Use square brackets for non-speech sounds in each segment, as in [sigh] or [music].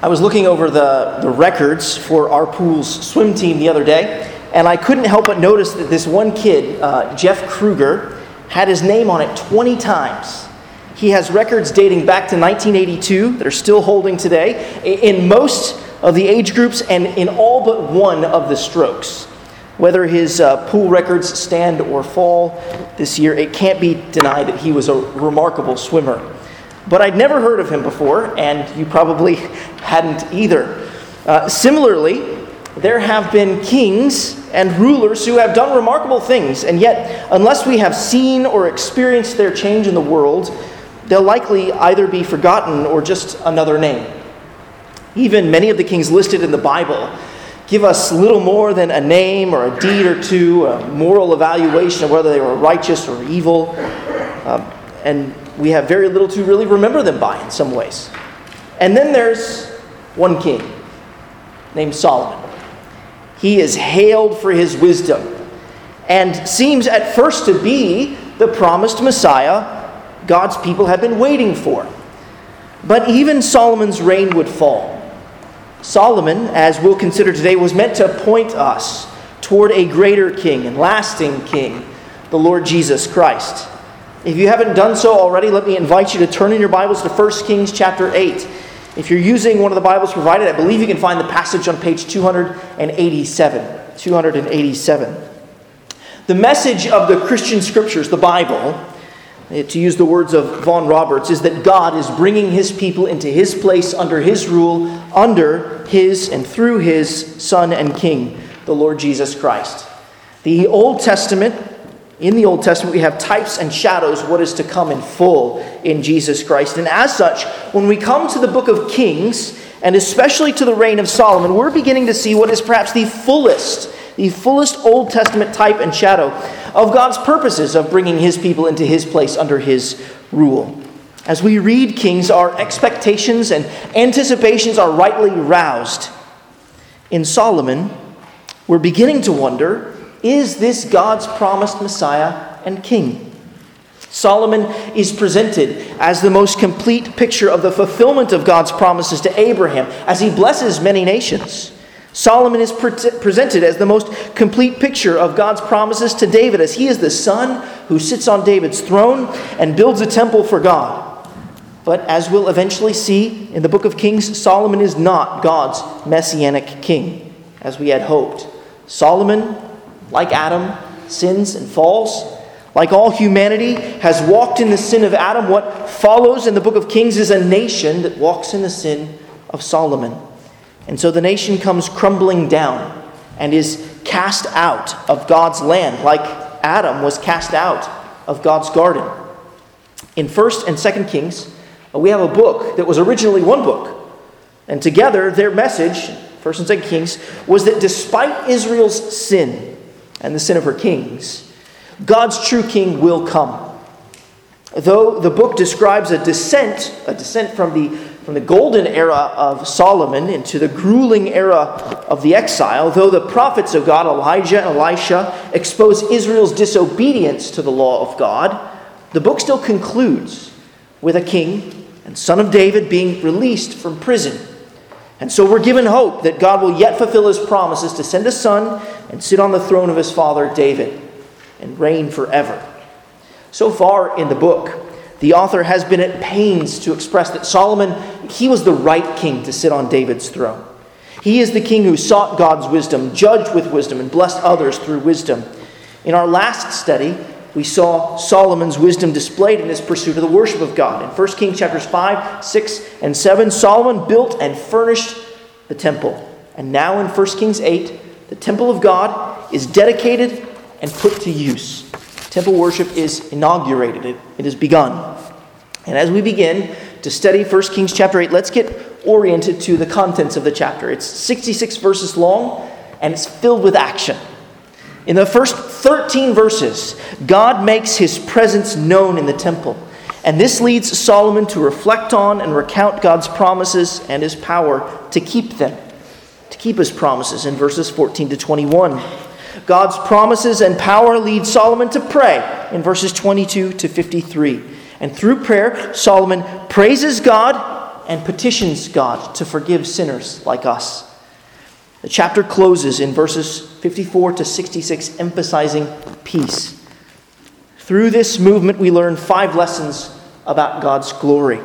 I was looking over the, the records for our pool's swim team the other day, and I couldn't help but notice that this one kid, uh, Jeff Kruger, had his name on it 20 times. He has records dating back to 1982 that are still holding today in most of the age groups and in all but one of the strokes. Whether his uh, pool records stand or fall this year, it can't be denied that he was a remarkable swimmer. But I'd never heard of him before, and you probably [laughs] hadn't either. Uh, similarly, there have been kings and rulers who have done remarkable things, and yet, unless we have seen or experienced their change in the world, they'll likely either be forgotten or just another name. Even many of the kings listed in the Bible give us little more than a name or a deed or two, a moral evaluation of whether they were righteous or evil. Um, and we have very little to really remember them by in some ways. And then there's one king named Solomon. He is hailed for his wisdom and seems at first to be the promised Messiah God's people have been waiting for. But even Solomon's reign would fall. Solomon, as we'll consider today, was meant to point us toward a greater king and lasting king, the Lord Jesus Christ. If you haven't done so already, let me invite you to turn in your Bibles to 1 Kings chapter 8. If you're using one of the Bibles provided, I believe you can find the passage on page 287. 287. The message of the Christian scriptures, the Bible, eh, to use the words of Vaughan Roberts, is that God is bringing his people into his place under his rule, under his and through his Son and King, the Lord Jesus Christ. The Old Testament, in the Old Testament, we have types and shadows what is to come in full in Jesus Christ. And as such, when we come to the book of Kings, and especially to the reign of Solomon, we're beginning to see what is perhaps the fullest the fullest Old Testament type and shadow of God's purposes of bringing his people into his place under his rule. As we read Kings, our expectations and anticipations are rightly roused. In Solomon, we're beginning to wonder is this God's promised Messiah and King? Solomon is presented as the most complete picture of the fulfillment of God's promises to Abraham as he blesses many nations. Solomon is pre- presented as the most complete picture of God's promises to David, as he is the son who sits on David's throne and builds a temple for God. But as we'll eventually see in the book of Kings, Solomon is not God's messianic king, as we had hoped. Solomon, like Adam, sins and falls. Like all humanity has walked in the sin of Adam, what follows in the book of Kings is a nation that walks in the sin of Solomon. And so the nation comes crumbling down and is cast out of God's land, like Adam was cast out of God's garden. In 1st and 2nd Kings, uh, we have a book that was originally one book. And together, their message, 1st and 2nd Kings, was that despite Israel's sin and the sin of her kings, God's true king will come. Though the book describes a descent, a descent from the from the golden era of Solomon into the grueling era of the exile, though the prophets of God, Elijah and Elisha, expose Israel's disobedience to the law of God, the book still concludes with a king and son of David being released from prison. And so we're given hope that God will yet fulfill his promises to send a son and sit on the throne of his father David and reign forever. So far in the book, the author has been at pains to express that Solomon, he was the right king to sit on David's throne. He is the king who sought God's wisdom, judged with wisdom, and blessed others through wisdom. In our last study, we saw Solomon's wisdom displayed in his pursuit of the worship of God. In 1 Kings chapters 5, 6, and 7, Solomon built and furnished the temple. And now in 1 Kings 8, the temple of God is dedicated and put to use temple worship is inaugurated, it, it has begun. And as we begin to study 1 Kings chapter 8, let's get oriented to the contents of the chapter. It's 66 verses long and it's filled with action. In the first 13 verses, God makes his presence known in the temple. And this leads Solomon to reflect on and recount God's promises and his power to keep them, to keep his promises in verses 14 to 21. God's promises and power lead Solomon to pray in verses 22 to 53. And through prayer, Solomon praises God and petitions God to forgive sinners like us. The chapter closes in verses 54 to 66, emphasizing peace. Through this movement, we learn five lessons about God's glory.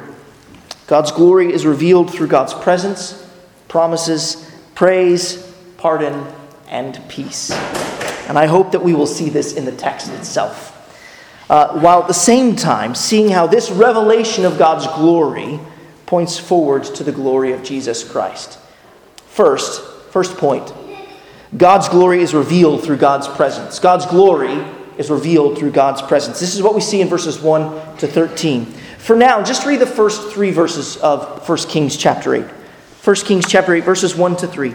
God's glory is revealed through God's presence, promises, praise, pardon, and peace. And I hope that we will see this in the text itself. Uh, while at the same time seeing how this revelation of God's glory points forward to the glory of Jesus Christ. First, first point God's glory is revealed through God's presence. God's glory is revealed through God's presence. This is what we see in verses 1 to 13. For now, just read the first three verses of 1 Kings chapter 8. 1 Kings chapter 8, verses 1 to 3.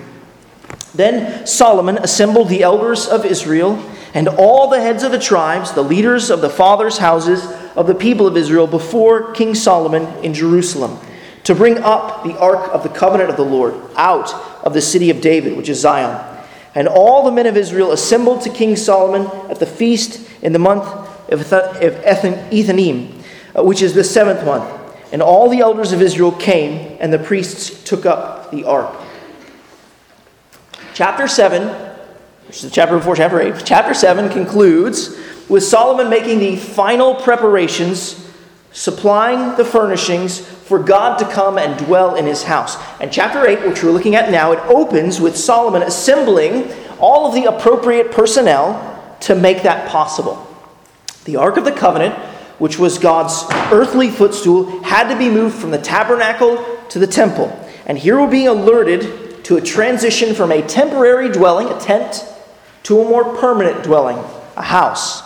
Then Solomon assembled the elders of Israel and all the heads of the tribes, the leaders of the fathers' houses of the people of Israel, before King Solomon in Jerusalem, to bring up the ark of the covenant of the Lord out of the city of David, which is Zion. And all the men of Israel assembled to King Solomon at the feast in the month of Ethanim, uh, which is the seventh month. And all the elders of Israel came, and the priests took up the ark. Chapter 7, which is the chapter before chapter 8, chapter 7 concludes with Solomon making the final preparations, supplying the furnishings for God to come and dwell in his house. And chapter 8, which we're looking at now, it opens with Solomon assembling all of the appropriate personnel to make that possible. The Ark of the Covenant, which was God's earthly footstool, had to be moved from the tabernacle to the temple. And here we're being alerted to a transition from a temporary dwelling, a tent, to a more permanent dwelling, a house.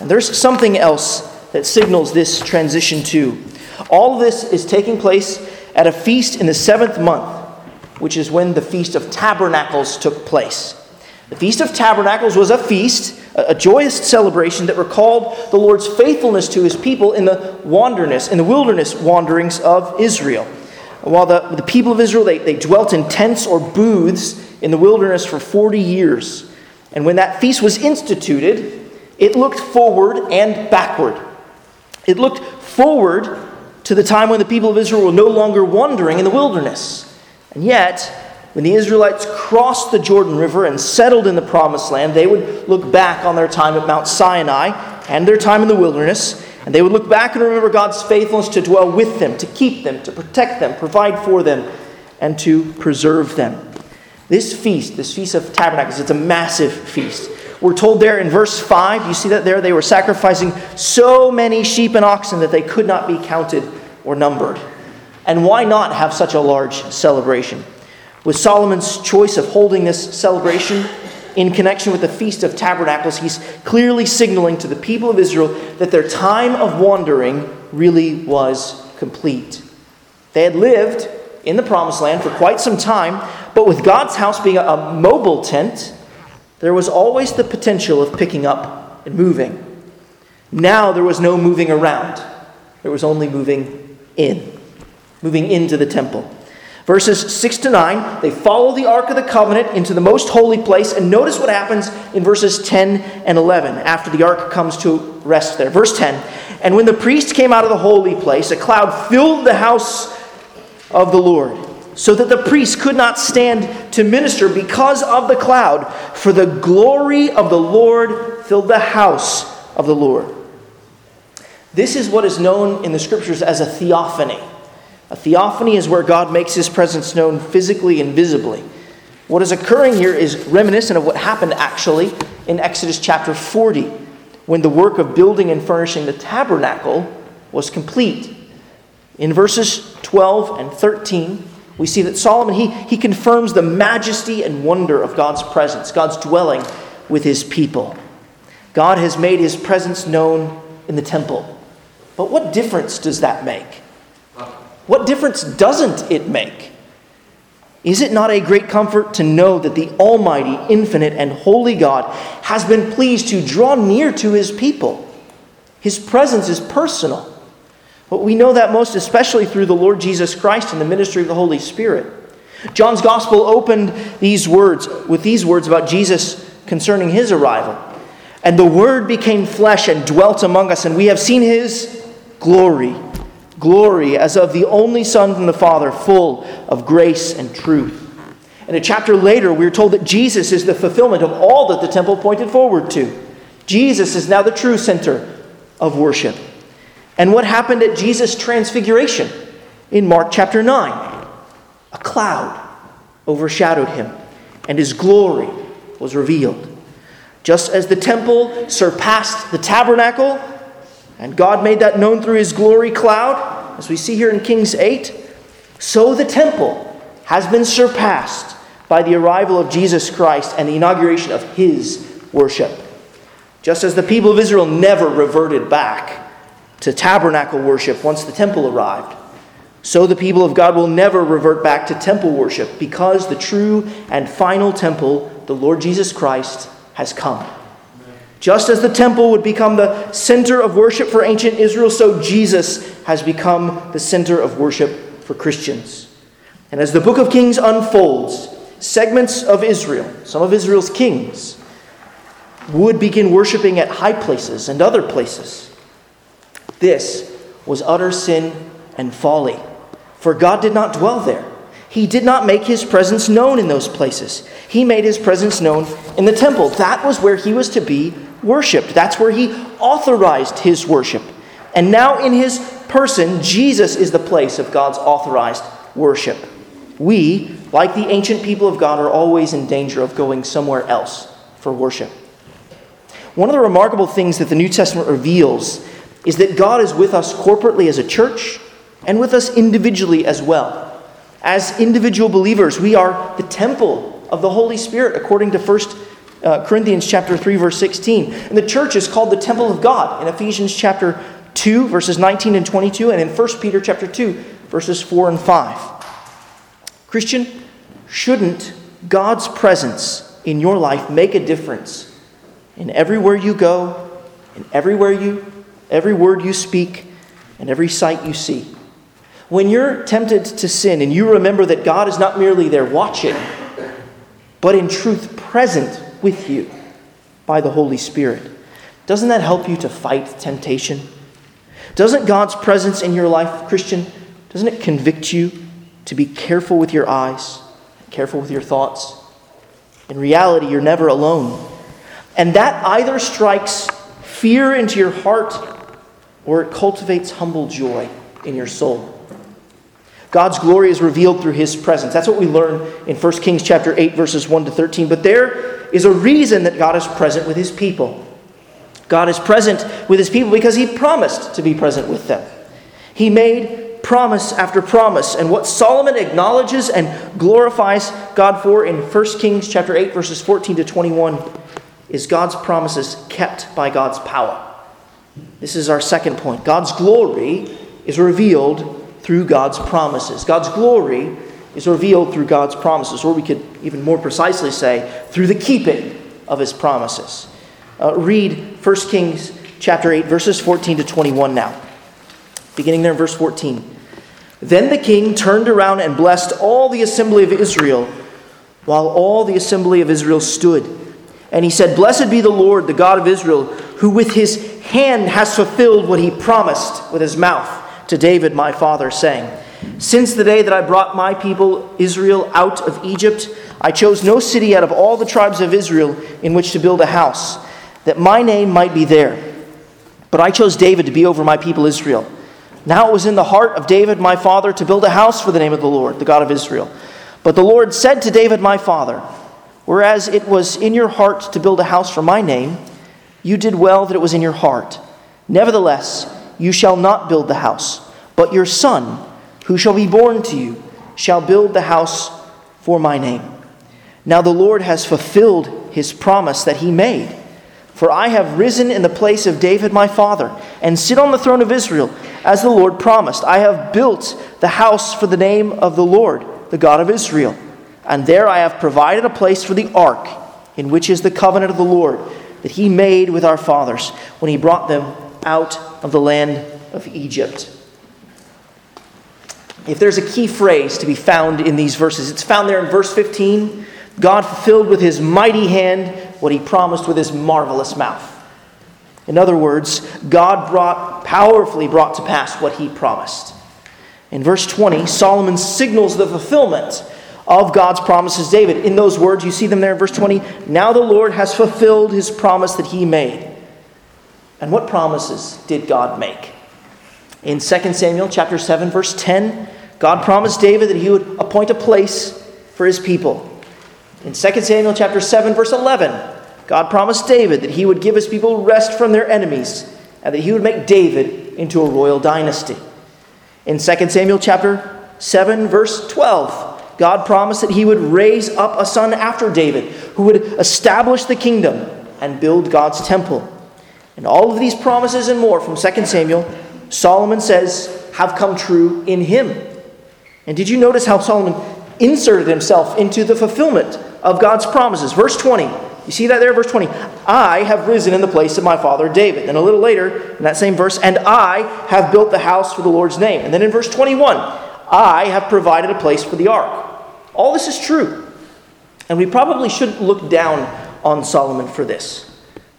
And there's something else that signals this transition too. All this is taking place at a feast in the seventh month, which is when the Feast of Tabernacles took place. The Feast of Tabernacles was a feast, a joyous celebration that recalled the Lord's faithfulness to his people in the wanderness, in the wilderness wanderings of Israel. While the, the people of Israel, they, they dwelt in tents or booths in the wilderness for 40 years. And when that feast was instituted, it looked forward and backward. It looked forward to the time when the people of Israel were no longer wandering in the wilderness. And yet, when the Israelites crossed the Jordan River and settled in the promised land, they would look back on their time at Mount Sinai and their time in the wilderness and they would look back and remember God's faithfulness to dwell with them, to keep them, to protect them, provide for them, and to preserve them. This feast, this Feast of Tabernacles, it's a massive feast. We're told there in verse 5, you see that there? They were sacrificing so many sheep and oxen that they could not be counted or numbered. And why not have such a large celebration? With Solomon's choice of holding this celebration in connection with the Feast of Tabernacles, he's clearly signaling to the people of Israel that their time of wandering really was complete. They had lived in the Promised Land for quite some time, but with God's house being a mobile tent, there was always the potential of picking up and moving. Now there was no moving around, there was only moving in, moving into the temple. Verses 6 to 9, they follow the Ark of the Covenant into the most holy place. And notice what happens in verses 10 and 11 after the Ark comes to rest there. Verse 10 And when the priest came out of the holy place, a cloud filled the house of the Lord, so that the priest could not stand to minister because of the cloud, for the glory of the Lord filled the house of the Lord. This is what is known in the scriptures as a theophany. A theophany is where God makes his presence known physically and visibly. What is occurring here is reminiscent of what happened actually in Exodus chapter 40, when the work of building and furnishing the tabernacle was complete. In verses 12 and 13, we see that Solomon he, he confirms the majesty and wonder of God's presence, God's dwelling with his people. God has made his presence known in the temple. But what difference does that make? What difference doesn't it make? Is it not a great comfort to know that the Almighty, infinite, and holy God has been pleased to draw near to his people? His presence is personal. But we know that most especially through the Lord Jesus Christ and the ministry of the Holy Spirit. John's gospel opened these words with these words about Jesus concerning his arrival. And the Word became flesh and dwelt among us, and we have seen his glory glory as of the only Son from the Father, full of grace and truth. And a chapter later, we're told that Jesus is the fulfillment of all that the temple pointed forward to. Jesus is now the true center of worship. And what happened at Jesus' transfiguration in Mark chapter 9? A cloud overshadowed him, and his glory was revealed. Just as the temple surpassed the tabernacle, and God made that known through his glory cloud, as we see here in Kings 8, so the temple has been surpassed by the arrival of Jesus Christ and the inauguration of his worship. Just as the people of Israel never reverted back to tabernacle worship once the temple arrived, so the people of God will never revert back to temple worship because the true and final temple, the Lord Jesus Christ, has come. Just as the temple would become the center of worship for ancient Israel, so Jesus has become the center of worship for Christians. And as the book of Kings unfolds, segments of Israel, some of Israel's kings, would begin worshiping at high places and other places. This was utter sin and folly, for God did not dwell there. He did not make his presence known in those places. He made his presence known in the temple. That was where he was to be worshiped. That's where he authorized his worship. And now, in his person, Jesus is the place of God's authorized worship. We, like the ancient people of God, are always in danger of going somewhere else for worship. One of the remarkable things that the New Testament reveals is that God is with us corporately as a church and with us individually as well. As individual believers, we are the temple of the Holy Spirit, according to 1 uh, Corinthians chapter 3, verse 16. And the church is called the temple of God in Ephesians chapter 2, verses 19 and 22, and in 1 Peter chapter 2, verses 4 and 5. Christian, shouldn't God's presence in your life make a difference in everywhere you go, in everywhere you, every word you speak, and every sight you see. When you're tempted to sin and you remember that God is not merely there watching, but in truth present with you by the Holy Spirit, doesn't that help you to fight temptation? Doesn't God's presence in your life, Christian, doesn't it convict you to be careful with your eyes, careful with your thoughts? In reality, you're never alone. And that either strikes fear into your heart or it cultivates humble joy in your soul. God's glory is revealed through his presence. That's what we learn in 1 Kings chapter 8 verses 1 to 13. But there is a reason that God is present with his people. God is present with his people because he promised to be present with them. He made promise after promise. And what Solomon acknowledges and glorifies God for in 1 Kings chapter 8 verses 14 to 21 is God's promises kept by God's power. This is our second point. God's glory is revealed through God's promises. God's glory is revealed through God's promises, or we could even more precisely say, through the keeping of his promises. Uh, read 1 Kings chapter 8, verses 14 to 21 now. Beginning there in verse 14. Then the king turned around and blessed all the assembly of Israel, while all the assembly of Israel stood. And he said, Blessed be the Lord, the God of Israel, who with his hand has fulfilled what he promised with his mouth to David my father, saying, Since the day that I brought my people Israel out of Egypt, I chose no city out of all the tribes of Israel in which to build a house, that my name might be there. But I chose David to be over my people Israel. Now it was in the heart of David my father to build a house for the name of the Lord, the God of Israel. But the Lord said to David my father, Whereas it was in your heart to build a house for my name, you did well that it was in your heart. Nevertheless, you shall not build the house, but your son, who shall be born to you, shall build the house for my name. Now the Lord has fulfilled his promise that he made. For I have risen in the place of David my father, and sit on the throne of Israel, as the Lord promised. I have built the house for the name of the Lord, the God of Israel and there I have provided a place for the ark, in which is the covenant of the Lord that he made with our fathers when he brought them out of the land of Egypt. If there's a key phrase to be found in these verses, it's found there in verse 15. God fulfilled with his mighty hand what he promised with his marvelous mouth. In other words, God brought powerfully brought to pass what he promised. In verse 20, Solomon signals the fulfillment of God's promises David. In those words, you see them there in verse 20. Now the Lord has fulfilled his promise that he made. And what promises did God make? In 2 Samuel chapter 7 verse 10, God promised David that he would appoint a place for his people. In 2 Samuel chapter 7 verse 11, God promised David that he would give his people rest from their enemies and that he would make David into a royal dynasty. In 2 Samuel chapter 7 verse 12, God promised that he would raise up a son after David who would establish the kingdom and build God's temple. And all of these promises and more from 2 Samuel, Solomon says, have come true in him. And did you notice how Solomon inserted himself into the fulfillment of God's promises? Verse 20. You see that there, verse 20? I have risen in the place of my father David. And a little later, in that same verse, and I have built the house for the Lord's name. And then in verse 21, I have provided a place for the ark. All this is true. And we probably shouldn't look down on Solomon for this.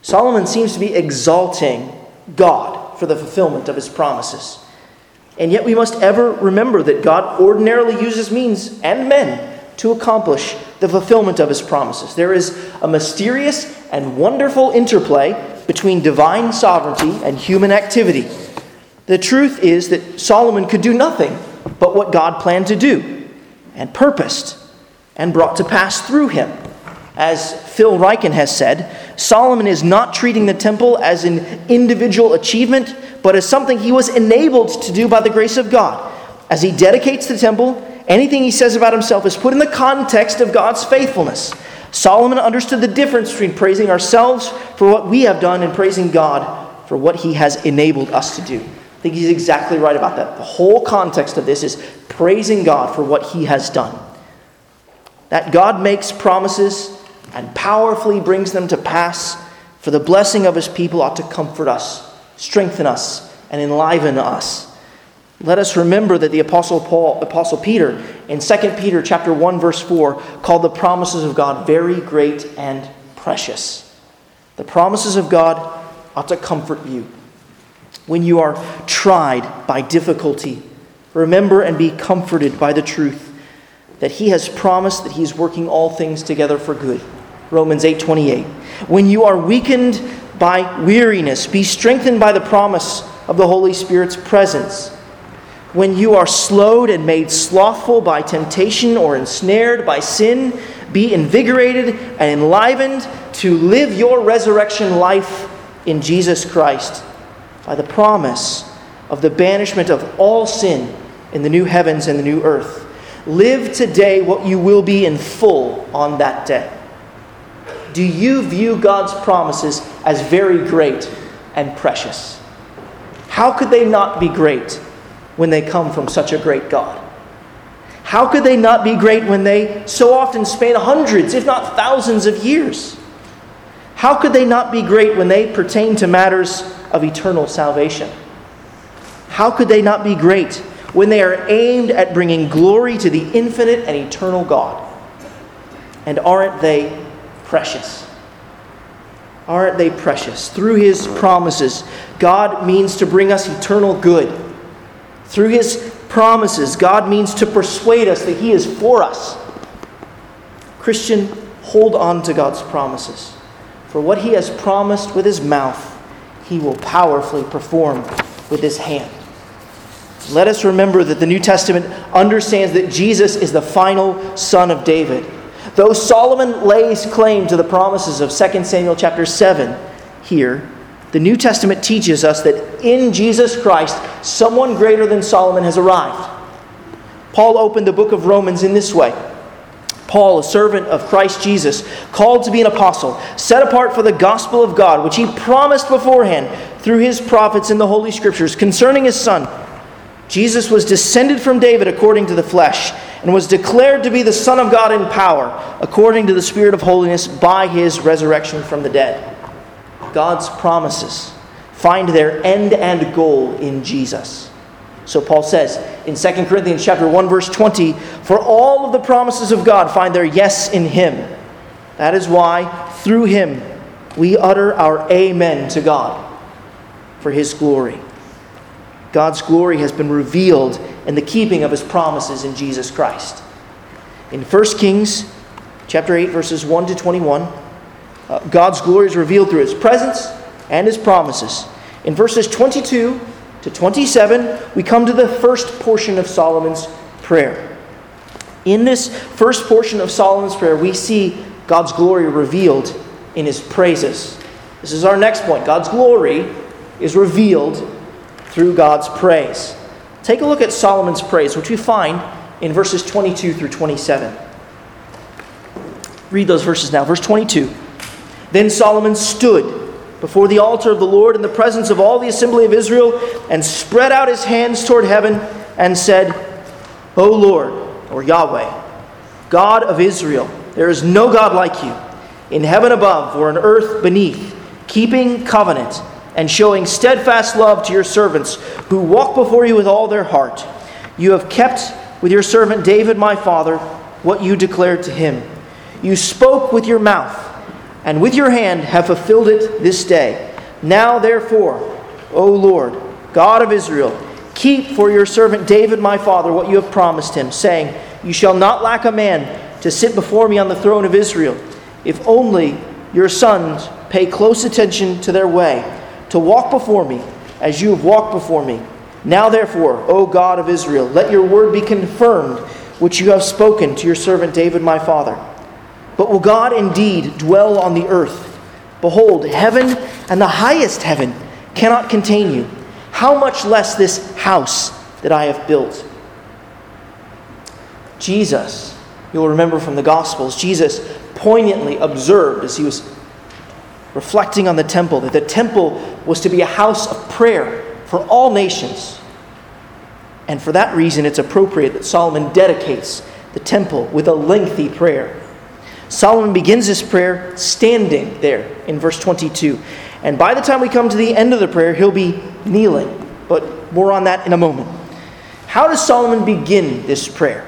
Solomon seems to be exalting God for the fulfillment of his promises. And yet we must ever remember that God ordinarily uses means and men to accomplish the fulfillment of his promises. There is a mysterious and wonderful interplay between divine sovereignty and human activity. The truth is that Solomon could do nothing but what God planned to do and purposed and brought to pass through him. As Phil Ryken has said, Solomon is not treating the temple as an individual achievement, but as something he was enabled to do by the grace of God. As he dedicates the temple, anything he says about himself is put in the context of God's faithfulness. Solomon understood the difference between praising ourselves for what we have done and praising God for what he has enabled us to do. I think he's exactly right about that. The whole context of this is praising God for what he has done. That God makes promises and powerfully brings them to pass for the blessing of his people ought to comfort us, strengthen us, and enliven us. Let us remember that the apostle Paul, apostle Peter in 2 Peter chapter 1 verse 4 called the promises of God very great and precious. The promises of God ought to comfort you. When you are tried by difficulty, remember and be comforted by the truth that he has promised that he is working all things together for good Romans 8:28. When you are weakened by weariness, be strengthened by the promise of the Holy Spirit's presence. When you are slowed and made slothful by temptation or ensnared by sin, be invigorated and enlivened to live your resurrection life in Jesus Christ by the promise of the banishment of all sin in the new heavens and the new earth. Live today what you will be in full on that day. Do you view God's promises as very great and precious? How could they not be great when they come from such a great God? How could they not be great when they so often span hundreds, if not thousands, of years? How could they not be great when they pertain to matters of eternal salvation? How could they not be great when they are aimed at bringing glory to the infinite and eternal God? And aren't they precious. Aren't they precious? Through his promises, God means to bring us eternal good. Through his promises, God means to persuade us that he is for us. Christian, hold on to God's promises. For what he has promised with his mouth, he will powerfully perform with his hand. Let us remember that the New Testament understands that Jesus is the final son of David Though Solomon lays claim to the promises of 2 Samuel chapter 7 here, the New Testament teaches us that in Jesus Christ, someone greater than Solomon has arrived. Paul opened the book of Romans in this way. Paul, a servant of Christ Jesus, called to be an apostle, set apart for the gospel of God, which he promised beforehand through his prophets in the Holy Scriptures concerning his Son. Jesus was descended from David according to the flesh and was declared to be the Son of God in power, according to the Spirit of holiness, by his resurrection from the dead. God's promises find their end and goal in Jesus. So Paul says in 2 Corinthians chapter 1 verse 20, for all of the promises of God find their yes in him. That is why through him we utter our amen to God. for his glory. God's glory has been revealed in the keeping of his promises in Jesus Christ. In 1 Kings chapter 8 verses 1 to 21, uh, God's glory is revealed through his presence and his promises. In verses 22 to 27, we come to the first portion of Solomon's prayer. In this first portion of Solomon's prayer, we see God's glory revealed in his praises. This is our next point. God's glory is revealed through God's praise. Take a look at Solomon's praise, which we find in verses 22 through 27. Read those verses now. Verse 22. Then Solomon stood before the altar of the Lord in the presence of all the assembly of Israel and spread out his hands toward heaven and said, O Lord, or Yahweh, God of Israel, there is no God like you in heaven above or in earth beneath, keeping covenant and showing steadfast love to your servants who walk before you with all their heart. You have kept with your servant David, my father, what you declared to him. You spoke with your mouth, and with your hand have fulfilled it this day. Now, therefore, O Lord, God of Israel, keep for your servant David, my father, what you have promised him, saying, You shall not lack a man to sit before me on the throne of Israel, if only your sons pay close attention to their way to walk before me as you have walked before me. Now, therefore, O God of Israel, let your word be confirmed, which you have spoken to your servant David my father. But will God indeed dwell on the earth? Behold, heaven and the highest heaven cannot contain you. How much less this house that I have built? Jesus, you'll remember from the Gospels, Jesus poignantly observed as he was reflecting on the temple, that the temple was to be a house of prayer for all nations. And for that reason, it's appropriate that Solomon dedicates the temple with a lengthy prayer. Solomon begins his prayer standing there in verse 22. And by the time we come to the end of the prayer, he'll be kneeling. But more on that in a moment. How does Solomon begin this prayer?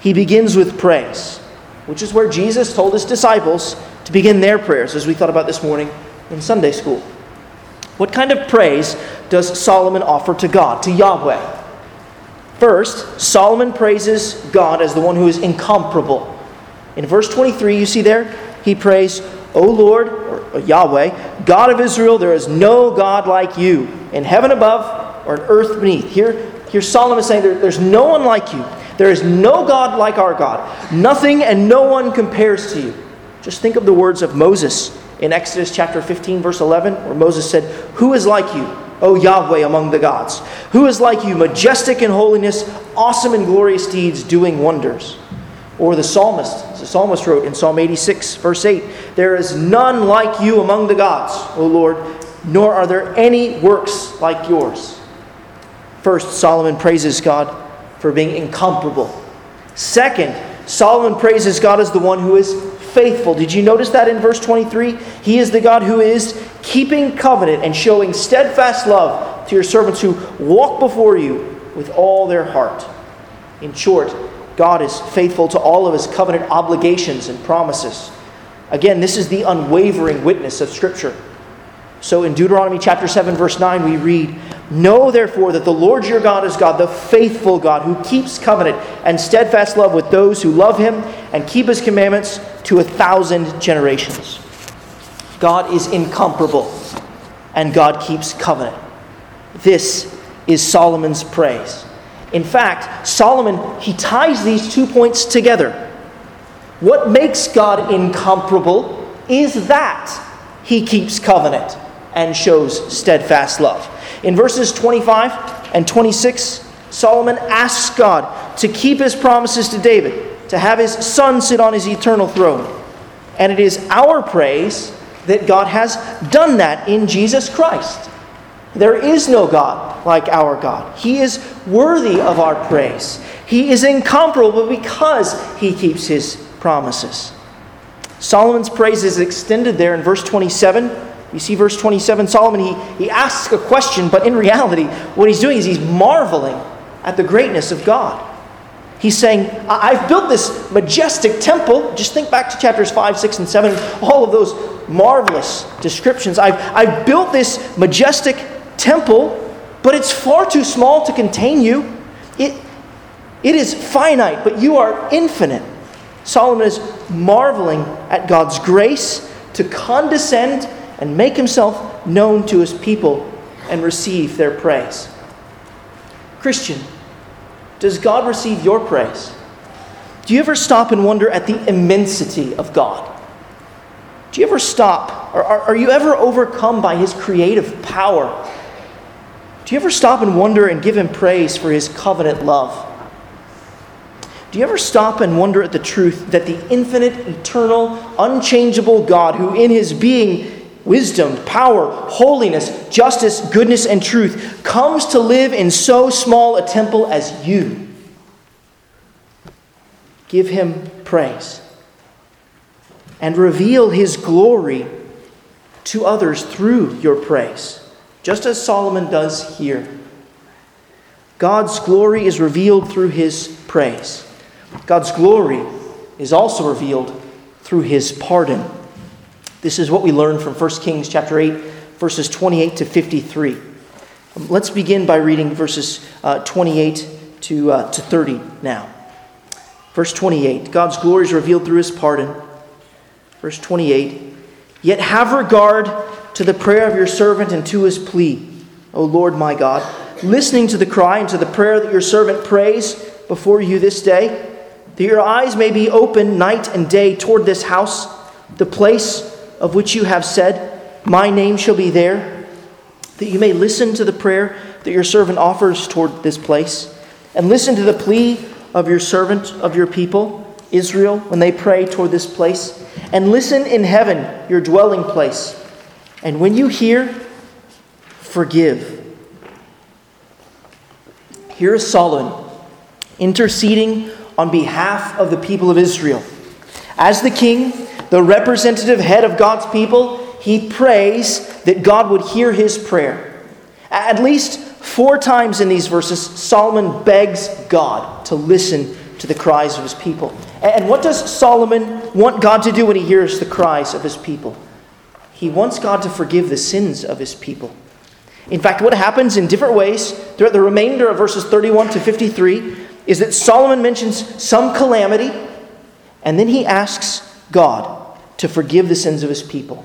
He begins with praise, which is where Jesus told his disciples to begin their prayers, as we thought about this morning in Sunday school. What kind of praise does Solomon offer to God, to Yahweh? First, Solomon praises God as the one who is incomparable. In verse 23, you see there, he prays, O Lord, or Yahweh, God of Israel, there is no God like you, in heaven above or in earth beneath. Here, here Solomon is saying there, there's no one like you. There is no God like our God. Nothing and no one compares to you. Just think of the words of Moses in Exodus chapter 15, verse 11, where Moses said, Who is like you, O Yahweh, among the gods? Who is like you, majestic in holiness, awesome in glorious deeds, doing wonders? Or the psalmist, the psalmist wrote in Psalm 86, verse 8, There is none like you among the gods, O Lord, nor are there any works like yours. First, Solomon praises God for being incomparable. Second, Solomon praises God as the one who is faithful. Did you notice that in verse 23? He is the God who is keeping covenant and showing steadfast love to your servants who walk before you with all their heart. In short, God is faithful to all of his covenant obligations and promises. Again, this is the unwavering witness of Scripture. So in Deuteronomy chapter 7, verse 9, we read, Know therefore that the Lord your God is God, the faithful God, who keeps covenant and steadfast love with those who love him and keep his commandments to a thousand generations. God is incomparable, and God keeps covenant. This is Solomon's praise. In fact, Solomon, he ties these two points together. What makes God incomparable is that he keeps covenant and shows steadfast love. In verses 25 and 26, Solomon asks God to keep his promises to David, to have his son sit on his eternal throne. And it is our praise that God has done that in Jesus Christ. There is no God like our God. He is worthy of our praise. He is incomparable because he keeps his promises. Solomon's praise is extended there in verse 27 you see, verse 27, Solomon, he, he asks a question, but in reality, what he's doing is he's marveling at the greatness of God. He's saying, I've built this majestic temple. Just think back to chapters 5, 6, and 7, all of those marvelous descriptions. I've, I've built this majestic temple, but it's far too small to contain you. It, it is finite, but you are infinite. Solomon is marveling at God's grace to condescend and make himself known to his people and receive their praise. Christian, does God receive your praise? Do you ever stop and wonder at the immensity of God? Do you ever stop, or are, are you ever overcome by his creative power? Do you ever stop and wonder and give him praise for his covenant love? Do you ever stop and wonder at the truth that the infinite, eternal, unchangeable God, who in his being, wisdom, power, holiness, justice, goodness, and truth, comes to live in so small a temple as you? Give him praise and reveal his glory to others through your praise, just as Solomon does here. God's glory is revealed through his praise. God's glory is also revealed through his pardon. This is what we learn from 1 Kings chapter 8, verses 28 to 53. Let's begin by reading verses uh, 28 to, uh, to 30 now. Verse 28 God's glory is revealed through his pardon. Verse 28 Yet have regard to the prayer of your servant and to his plea, O Lord my God, listening to the cry and to the prayer that your servant prays before you this day that your eyes may be open night and day toward this house, the place of which you have said, My name shall be there, that you may listen to the prayer that your servant offers toward this place, and listen to the plea of your servant, of your people, Israel, when they pray toward this place, and listen in heaven, your dwelling place. And when you hear, forgive. Here is Solomon interceding on behalf of the people of Israel. As the king, the representative head of God's people, he prays that God would hear his prayer. At least four times in these verses, Solomon begs God to listen to the cries of his people. And what does Solomon want God to do when he hears the cries of his people? He wants God to forgive the sins of his people. In fact, what happens in different ways throughout the remainder of verses 31 to 53 is that Solomon mentions some calamity, and then he asks God to forgive the sins of his people.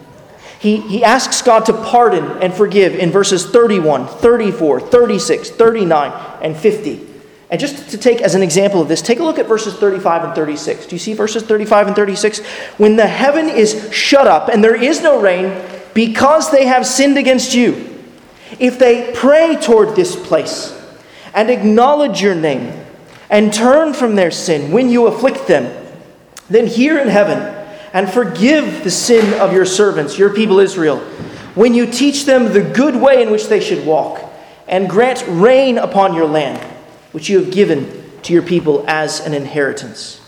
He, he asks God to pardon and forgive in verses 31, 34, 36, 39, and 50. And just to take as an example of this, take a look at verses 35 and 36. Do you see verses 35 and 36? When the heaven is shut up and there is no rain because they have sinned against you, if they pray toward this place and acknowledge your name and turn from their sin when you afflict them, then hear in heaven and forgive the sin of your servants, your people Israel, when you teach them the good way in which they should walk, and grant rain upon your land, which you have given to your people as an inheritance.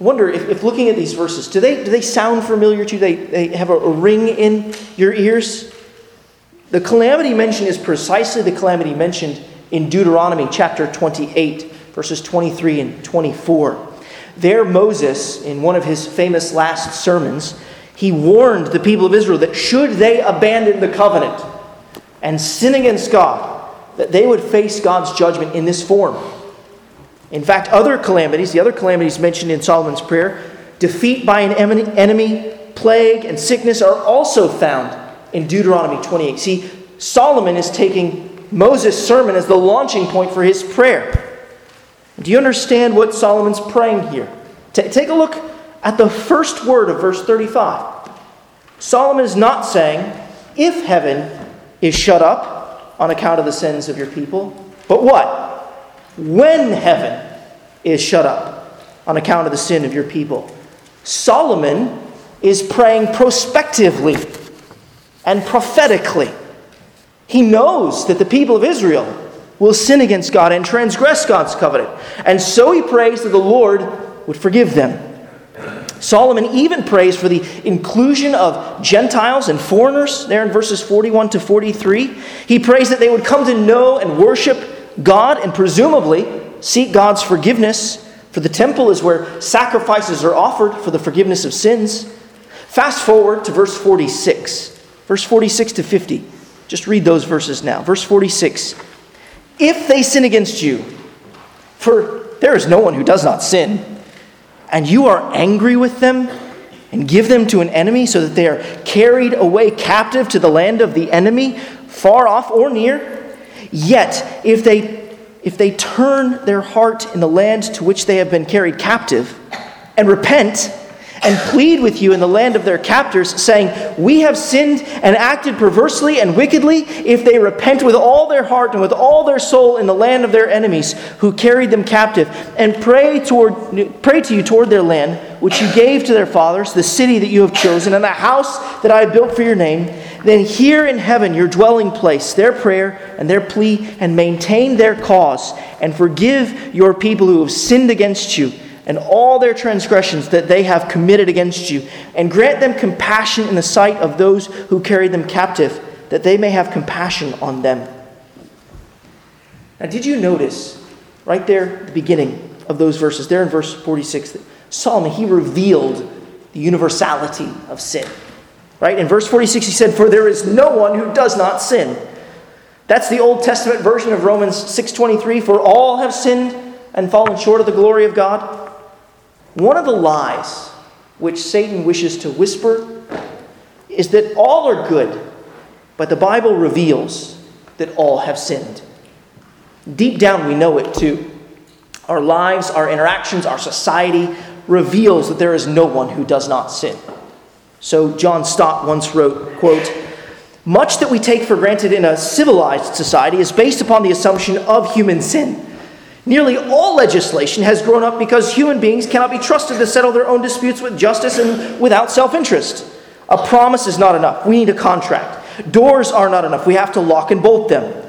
I wonder if, if looking at these verses, do they, do they sound familiar to you? They, they have a, a ring in your ears? The calamity mentioned is precisely the calamity mentioned in Deuteronomy chapter 28 verses 23 and 24. There, Moses, in one of his famous last sermons, he warned the people of Israel that should they abandon the covenant and sin against God, that they would face God's judgment in this form. In fact, other calamities, the other calamities mentioned in Solomon's prayer, defeat by an enemy, plague, and sickness are also found in Deuteronomy 28. See, Solomon is taking Moses' sermon as the launching point for his prayer. Do you understand what Solomon's praying here? T- take a look at the first word of verse 35. Solomon is not saying, if heaven is shut up on account of the sins of your people, but what? When heaven is shut up on account of the sin of your people. Solomon is praying prospectively and prophetically. He knows that the people of Israel will sin against God and transgress God's covenant. And so he prays that the Lord would forgive them. Solomon even prays for the inclusion of Gentiles and foreigners there in verses 41 to 43. He prays that they would come to know and worship God and presumably seek God's forgiveness, for the temple is where sacrifices are offered for the forgiveness of sins. Fast forward to verse 46, verse 46 to 50. Just read those verses now. Verse 46 If they sin against you, for there is no one who does not sin, and you are angry with them, and give them to an enemy so that they are carried away captive to the land of the enemy, far off or near, yet if they if they turn their heart in the land to which they have been carried captive and repent and plead with you in the land of their captors, saying, We have sinned and acted perversely and wickedly, if they repent with all their heart and with all their soul in the land of their enemies who carried them captive, and pray, toward, pray to you toward their land, which you gave to their fathers, the city that you have chosen, and the house that I built for your name, then hear in heaven your dwelling place, their prayer and their plea, and maintain their cause, and forgive your people who have sinned against you and all their transgressions that they have committed against you, and grant them compassion in the sight of those who carried them captive, that they may have compassion on them. Now, did you notice right there the beginning of those verses, there in verse 46, that Solomon, he revealed the universality of sin. Right? In verse 46, he said, For there is no one who does not sin. That's the Old Testament version of Romans 6.23, For all have sinned and fallen short of the glory of God. One of the lies which Satan wishes to whisper is that all are good, but the Bible reveals that all have sinned. Deep down, we know it too. Our lives, our interactions, our society reveals that there is no one who does not sin. So John Stott once wrote, quote, much that we take for granted in a civilized society is based upon the assumption of human sin. Nearly all legislation has grown up because human beings cannot be trusted to settle their own disputes with justice and without self interest. A promise is not enough. We need a contract. Doors are not enough. We have to lock and bolt them.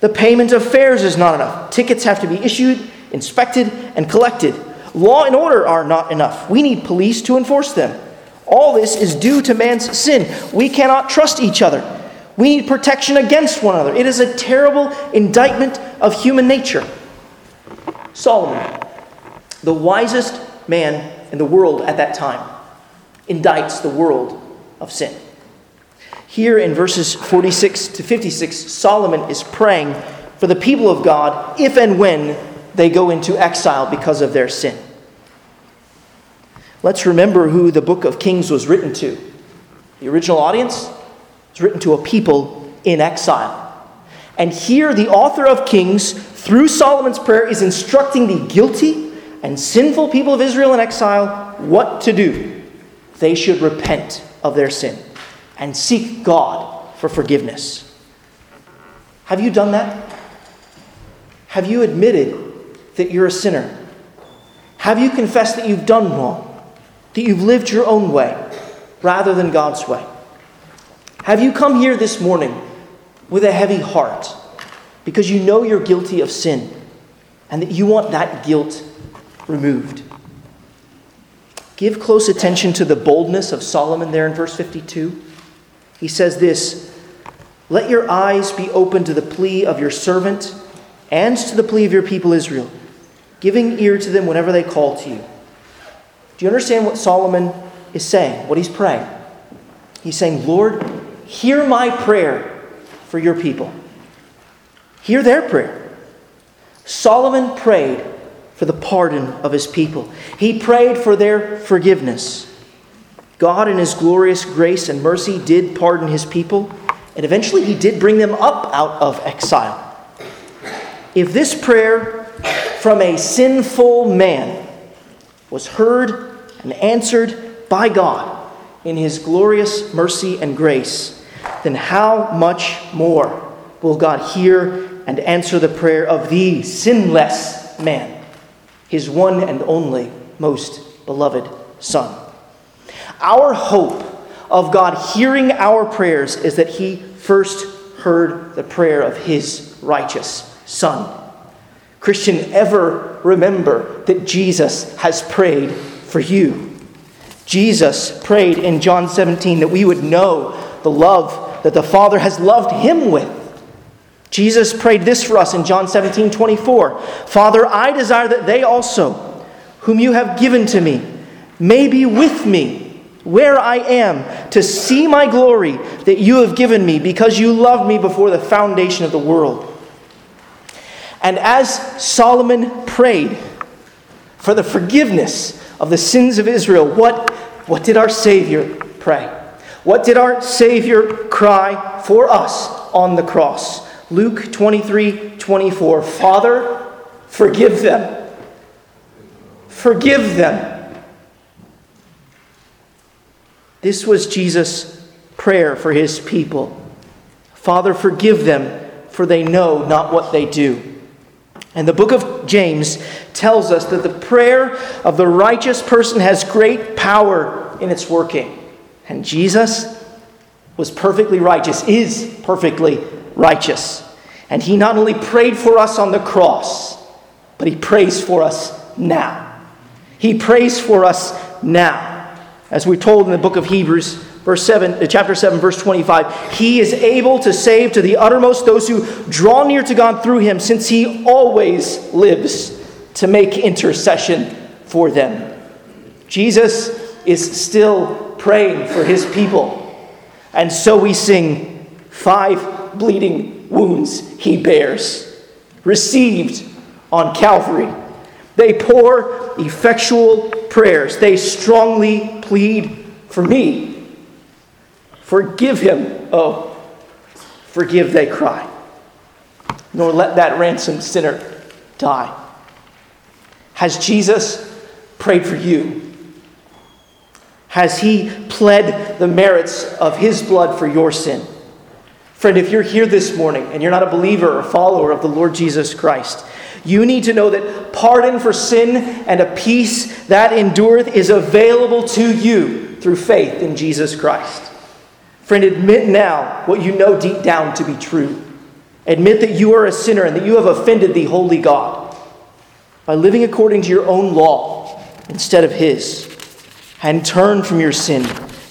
The payment of fares is not enough. Tickets have to be issued, inspected, and collected. Law and order are not enough. We need police to enforce them. All this is due to man's sin. We cannot trust each other. We need protection against one another. It is a terrible indictment of human nature. Solomon, the wisest man in the world at that time, indicts the world of sin. Here in verses 46 to 56, Solomon is praying for the people of God if and when they go into exile because of their sin. Let's remember who the book of Kings was written to. The original audience was written to a people in exile. And here, the author of Kings through Solomon's prayer, is instructing the guilty and sinful people of Israel in exile what to do. They should repent of their sin and seek God for forgiveness. Have you done that? Have you admitted that you're a sinner? Have you confessed that you've done wrong? That you've lived your own way rather than God's way? Have you come here this morning with a heavy heart? Because you know you're guilty of sin and that you want that guilt removed. Give close attention to the boldness of Solomon there in verse 52. He says this Let your eyes be open to the plea of your servant and to the plea of your people Israel, giving ear to them whenever they call to you. Do you understand what Solomon is saying, what he's praying? He's saying, Lord, hear my prayer for your people. Hear their prayer. Solomon prayed for the pardon of his people, he prayed for their forgiveness. God, in his glorious grace and mercy, did pardon his people, and eventually he did bring them up out of exile. If this prayer from a sinful man was heard and answered by God in his glorious mercy and grace, then how much more will God hear and answer the prayer of the sinless man, his one and only most beloved Son. Our hope of God hearing our prayers is that he first heard the prayer of his righteous Son. Christian, ever remember that Jesus has prayed for you. Jesus prayed in John 17 that we would know the love that the Father has loved him with Jesus prayed this for us in John 17 24 Father, I desire that they also, whom you have given to me, may be with me where I am, to see my glory that you have given me because you loved me before the foundation of the world. And as Solomon prayed for the forgiveness of the sins of Israel, what, what did our Savior pray? What did our Savior cry for us on the cross? Luke 23 24. Father, forgive them. Forgive them. This was Jesus' prayer for his people. Father, forgive them, for they know not what they do. And the book of James tells us that the prayer of the righteous person has great power in its working. And Jesus was perfectly righteous, is perfectly righteous. And he not only prayed for us on the cross, but he prays for us now. He prays for us now. As we're told in the book of Hebrews, verse 7, uh, chapter 7, verse 25, he is able to save to the uttermost those who draw near to God through him, since he always lives to make intercession for them. Jesus is still praying for his people. And so we sing five bleeding wounds he bears, received on Calvary. They pour effectual prayers. They strongly plead for me. Forgive him. Oh, forgive, they cry. Nor let that ransomed sinner die. Has Jesus prayed for you? Has he pled the merits of his blood for your sin? Friend, if you're here this morning and you're not a believer or follower of the Lord Jesus Christ, you need to know that pardon for sin and a peace that endureth is available to you through faith in Jesus Christ. Friend, admit now what you know deep down to be true. Admit that you are a sinner and that you have offended the holy God by living according to your own law instead of His and turn from your sin,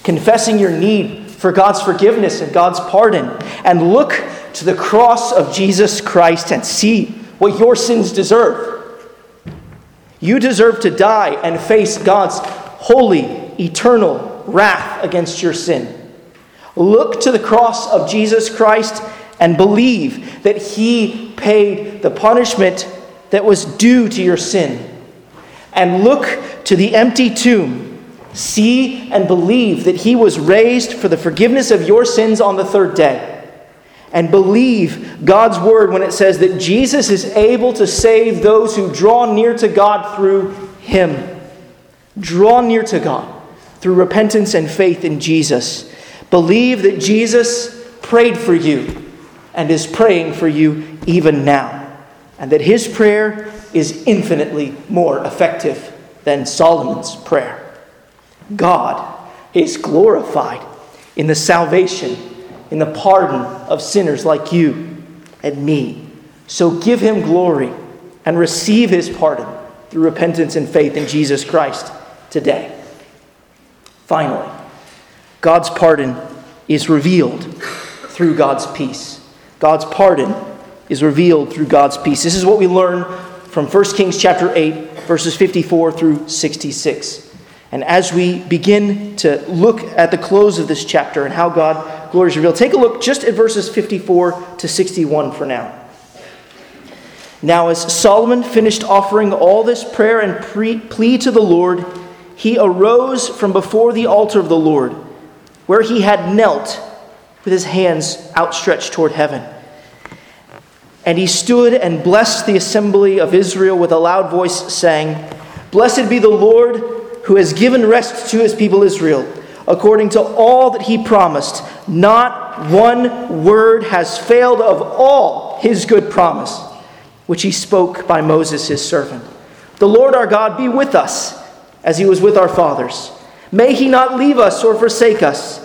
confessing your need for God's forgiveness and God's pardon, and look to the cross of Jesus Christ and see what your sins deserve. You deserve to die and face God's holy, eternal wrath against your sin. Look to the cross of Jesus Christ and believe that He paid the punishment that was due to your sin. And look to the empty tomb See and believe that he was raised for the forgiveness of your sins on the third day. And believe God's word when it says that Jesus is able to save those who draw near to God through him. Draw near to God through repentance and faith in Jesus. Believe that Jesus prayed for you and is praying for you even now. And that his prayer is infinitely more effective than Solomon's prayer. God is glorified in the salvation, in the pardon of sinners like you and me. So give him glory and receive his pardon through repentance and faith in Jesus Christ today. Finally, God's pardon is revealed through God's peace. God's pardon is revealed through God's peace. This is what we learn from 1 Kings chapter 8 verses 54 through 66. And as we begin to look at the close of this chapter and how God glory is revealed, take a look just at verses 54 to 61 for now. Now, as Solomon finished offering all this prayer and pre- plea to the Lord, he arose from before the altar of the Lord, where he had knelt with his hands outstretched toward heaven. And he stood and blessed the assembly of Israel with a loud voice, saying, Blessed be the Lord who has given rest to his people Israel, according to all that he promised. Not one word has failed of all his good promise, which he spoke by Moses his servant. The Lord our God be with us, as he was with our fathers. May he not leave us or forsake us,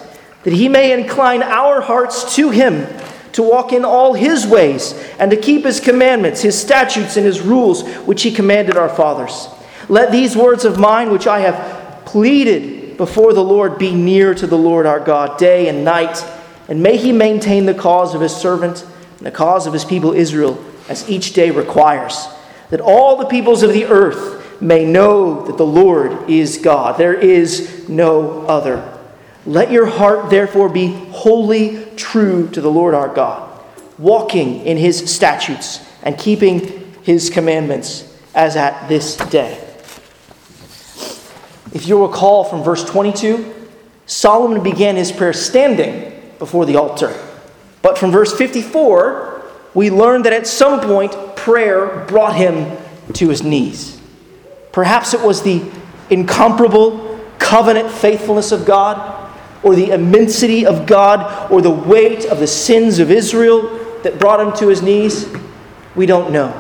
that he may incline our hearts to him to walk in all his ways and to keep his commandments, his statutes, and his rules, which he commanded our fathers let these words of mine, which I have pleaded before the Lord, be near to the Lord our God day and night, and may he maintain the cause of his servant and the cause of his people Israel as each day requires, that all the peoples of the earth may know that the Lord is God. There is no other. Let your heart therefore be wholly true to the Lord our God, walking in his statutes and keeping his commandments as at this day. If you recall from verse 22, Solomon began his prayer standing before the altar. But from verse 54, we learn that at some point prayer brought him to his knees. Perhaps it was the incomparable covenant faithfulness of God, or the immensity of God, or the weight of the sins of Israel that brought him to his knees. We don't know.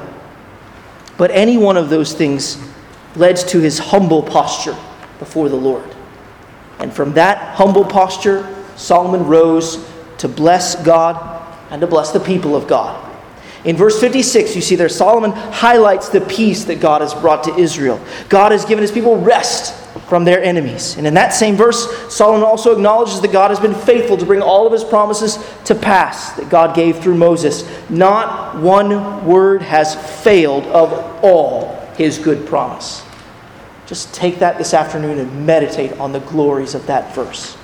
But any one of those things led to his humble posture before the Lord. And from that humble posture, Solomon rose to bless God and to bless the people of God. In verse 56, you see there, Solomon highlights the peace that God has brought to Israel. God has given his people rest from their enemies. And in that same verse, Solomon also acknowledges that God has been faithful to bring all of his promises to pass that God gave through Moses. Not one word has failed of all his good promise. Just take that this afternoon and meditate on the glories of that verse.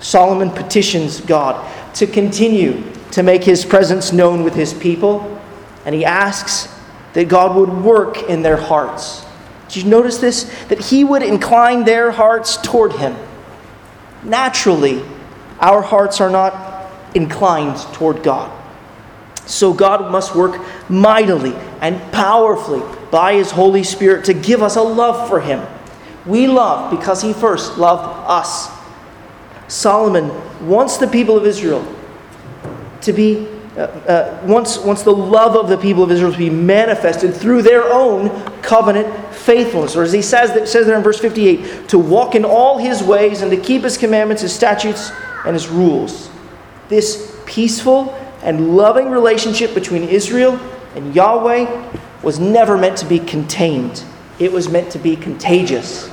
Solomon petitions God to continue to make his presence known with his people, and he asks that God would work in their hearts. Did you notice this? That he would incline their hearts toward him. Naturally, our hearts are not inclined toward God. So God must work mightily and powerfully by his Holy Spirit to give us a love for him. We love because he first loved us. Solomon wants the people of Israel to be, uh, uh, once, once the love of the people of Israel to be manifested through their own covenant faithfulness. Or as he says, says there in verse 58, to walk in all his ways and to keep his commandments, his statutes, and his rules. This peaceful and loving relationship between Israel and Yahweh was never meant to be contained, it was meant to be contagious.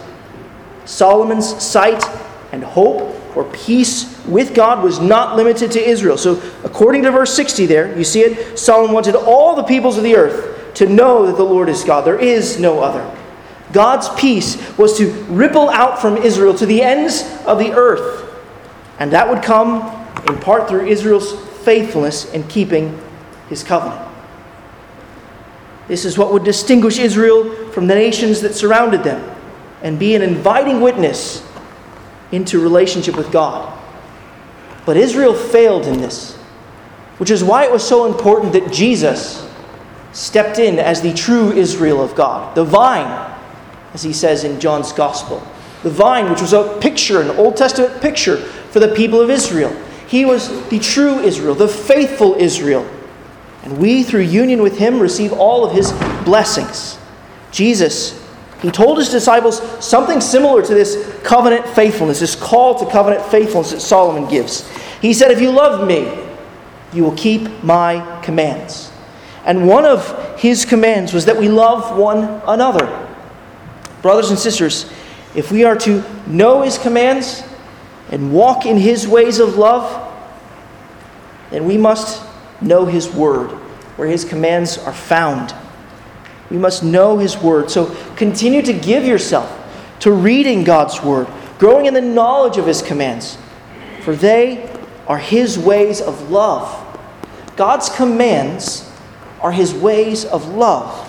Solomon's sight and hope or peace with God was not limited to Israel. So, according to verse 60 there, you see it, Solomon wanted all the peoples of the earth to know that the Lord is God. There is no other. God's peace was to ripple out from Israel to the ends of the earth. And that would come in part through Israel's faithfulness in keeping his covenant. This is what would distinguish Israel from the nations that surrounded them and be an inviting witness into relationship with God. But Israel failed in this, which is why it was so important that Jesus stepped in as the true Israel of God, the vine, as he says in John's Gospel. The vine, which was a picture, an Old Testament picture for the people of Israel. He was the true Israel, the faithful Israel. And we, through union with him, receive all of his blessings. Jesus he told his disciples something similar to this covenant faithfulness, this call to covenant faithfulness that Solomon gives. He said, If you love me, you will keep my commands. And one of his commands was that we love one another. Brothers and sisters, if we are to know his commands and walk in his ways of love, then we must know his word, where his commands are found. We must know His Word. So continue to give yourself to reading God's Word, growing in the knowledge of His commands, for they are His ways of love. God's commands are His ways of love.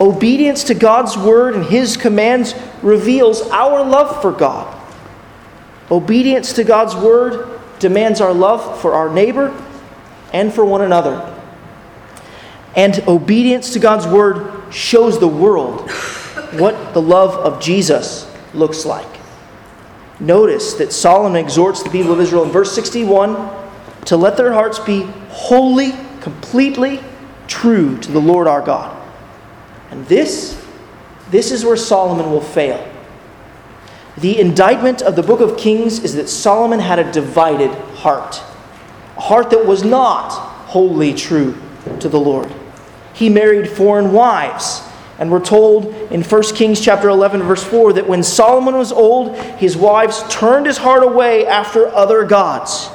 Obedience to God's Word and His commands reveals our love for God. Obedience to God's Word demands our love for our neighbor and for one another. And obedience to God's word shows the world what the love of Jesus looks like. Notice that Solomon exhorts the people of Israel in verse 61 to let their hearts be wholly, completely true to the Lord our God. And this, this is where Solomon will fail. The indictment of the book of Kings is that Solomon had a divided heart, heart that was not wholly true to the Lord he married foreign wives. And we're told in 1 Kings chapter 11 verse 4 that when Solomon was old, his wives turned his heart away after other gods,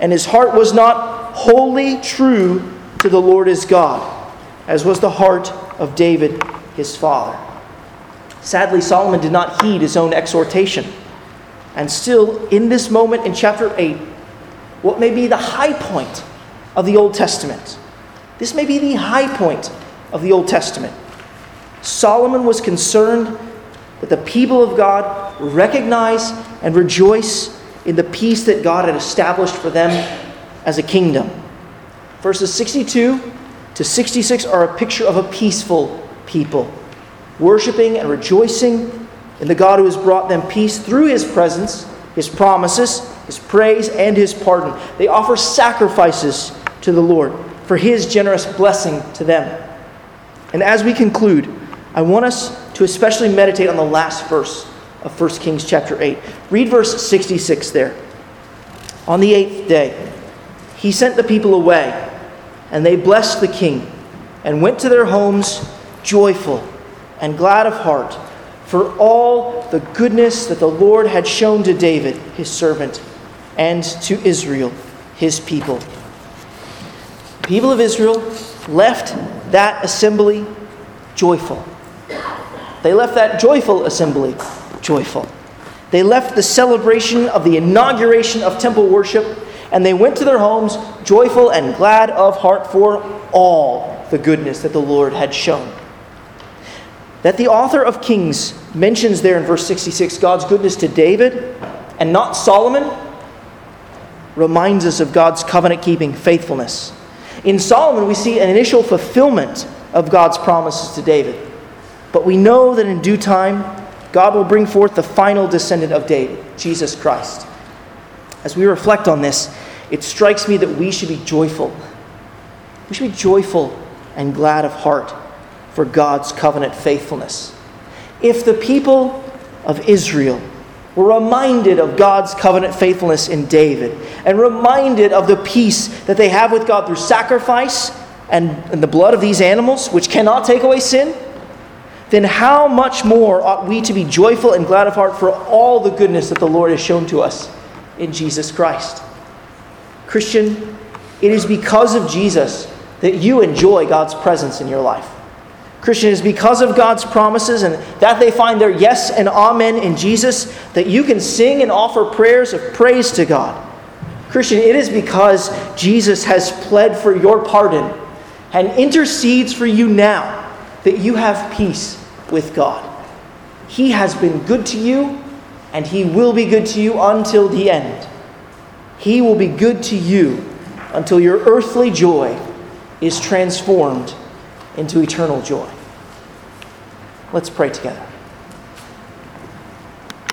and his heart was not wholly true to the Lord his God, as was the heart of David his father. Sadly, Solomon did not heed his own exhortation. and still in this moment in chapter 8, what may be the high point of the Old Testament. This may be the high point of the Old Testament. Solomon was concerned that the people of God recognize and rejoice in the peace that God had established for them as a kingdom. Verses 62 to 66 are a picture of a peaceful people, worshiping and rejoicing in the God who has brought them peace through his presence, his promises, his praise, and his pardon. They offer sacrifices to the Lord for his generous blessing to them. And as we conclude, I want us to especially meditate on the last verse of 1 Kings chapter 8. Read verse 66 there. On the eighth day, he sent the people away, and they blessed the king, and went to their homes joyful and glad of heart for all the goodness that the Lord had shown to David, his servant, and to Israel, his people. The people of Israel left that assembly joyful. They left that joyful assembly joyful. They left the celebration of the inauguration of temple worship and they went to their homes joyful and glad of heart for all the goodness that the Lord had shown. That the author of Kings mentions there in verse 66 God's goodness to David and not Solomon reminds us of God's covenant keeping faithfulness. In Solomon, we see an initial fulfillment of God's promises to David. But we know that in due time, God will bring forth the final descendant of David, Jesus Christ. As we reflect on this, it strikes me that we should be joyful. We should be joyful and glad of heart for God's covenant faithfulness. If the people of Israel were reminded of God's covenant faithfulness in David and reminded of the peace that they have with God through sacrifice and, and the blood of these animals, which cannot take away sin, then how much more ought we to be joyful and glad of heart for all the goodness that the Lord has shown to us in Jesus Christ? Christian, it is because of Jesus that you enjoy God's presence in your life. Christian, is because of God's promises and that they find their yes and amen in Jesus that you can sing and offer prayers of praise to God. Christian, it is because Jesus has pled for your pardon and intercedes for you now that you have peace with God. He has been good to you, and He will be good to you until the end. He will be good to you until your earthly joy is transformed into eternal joy. Let's pray together.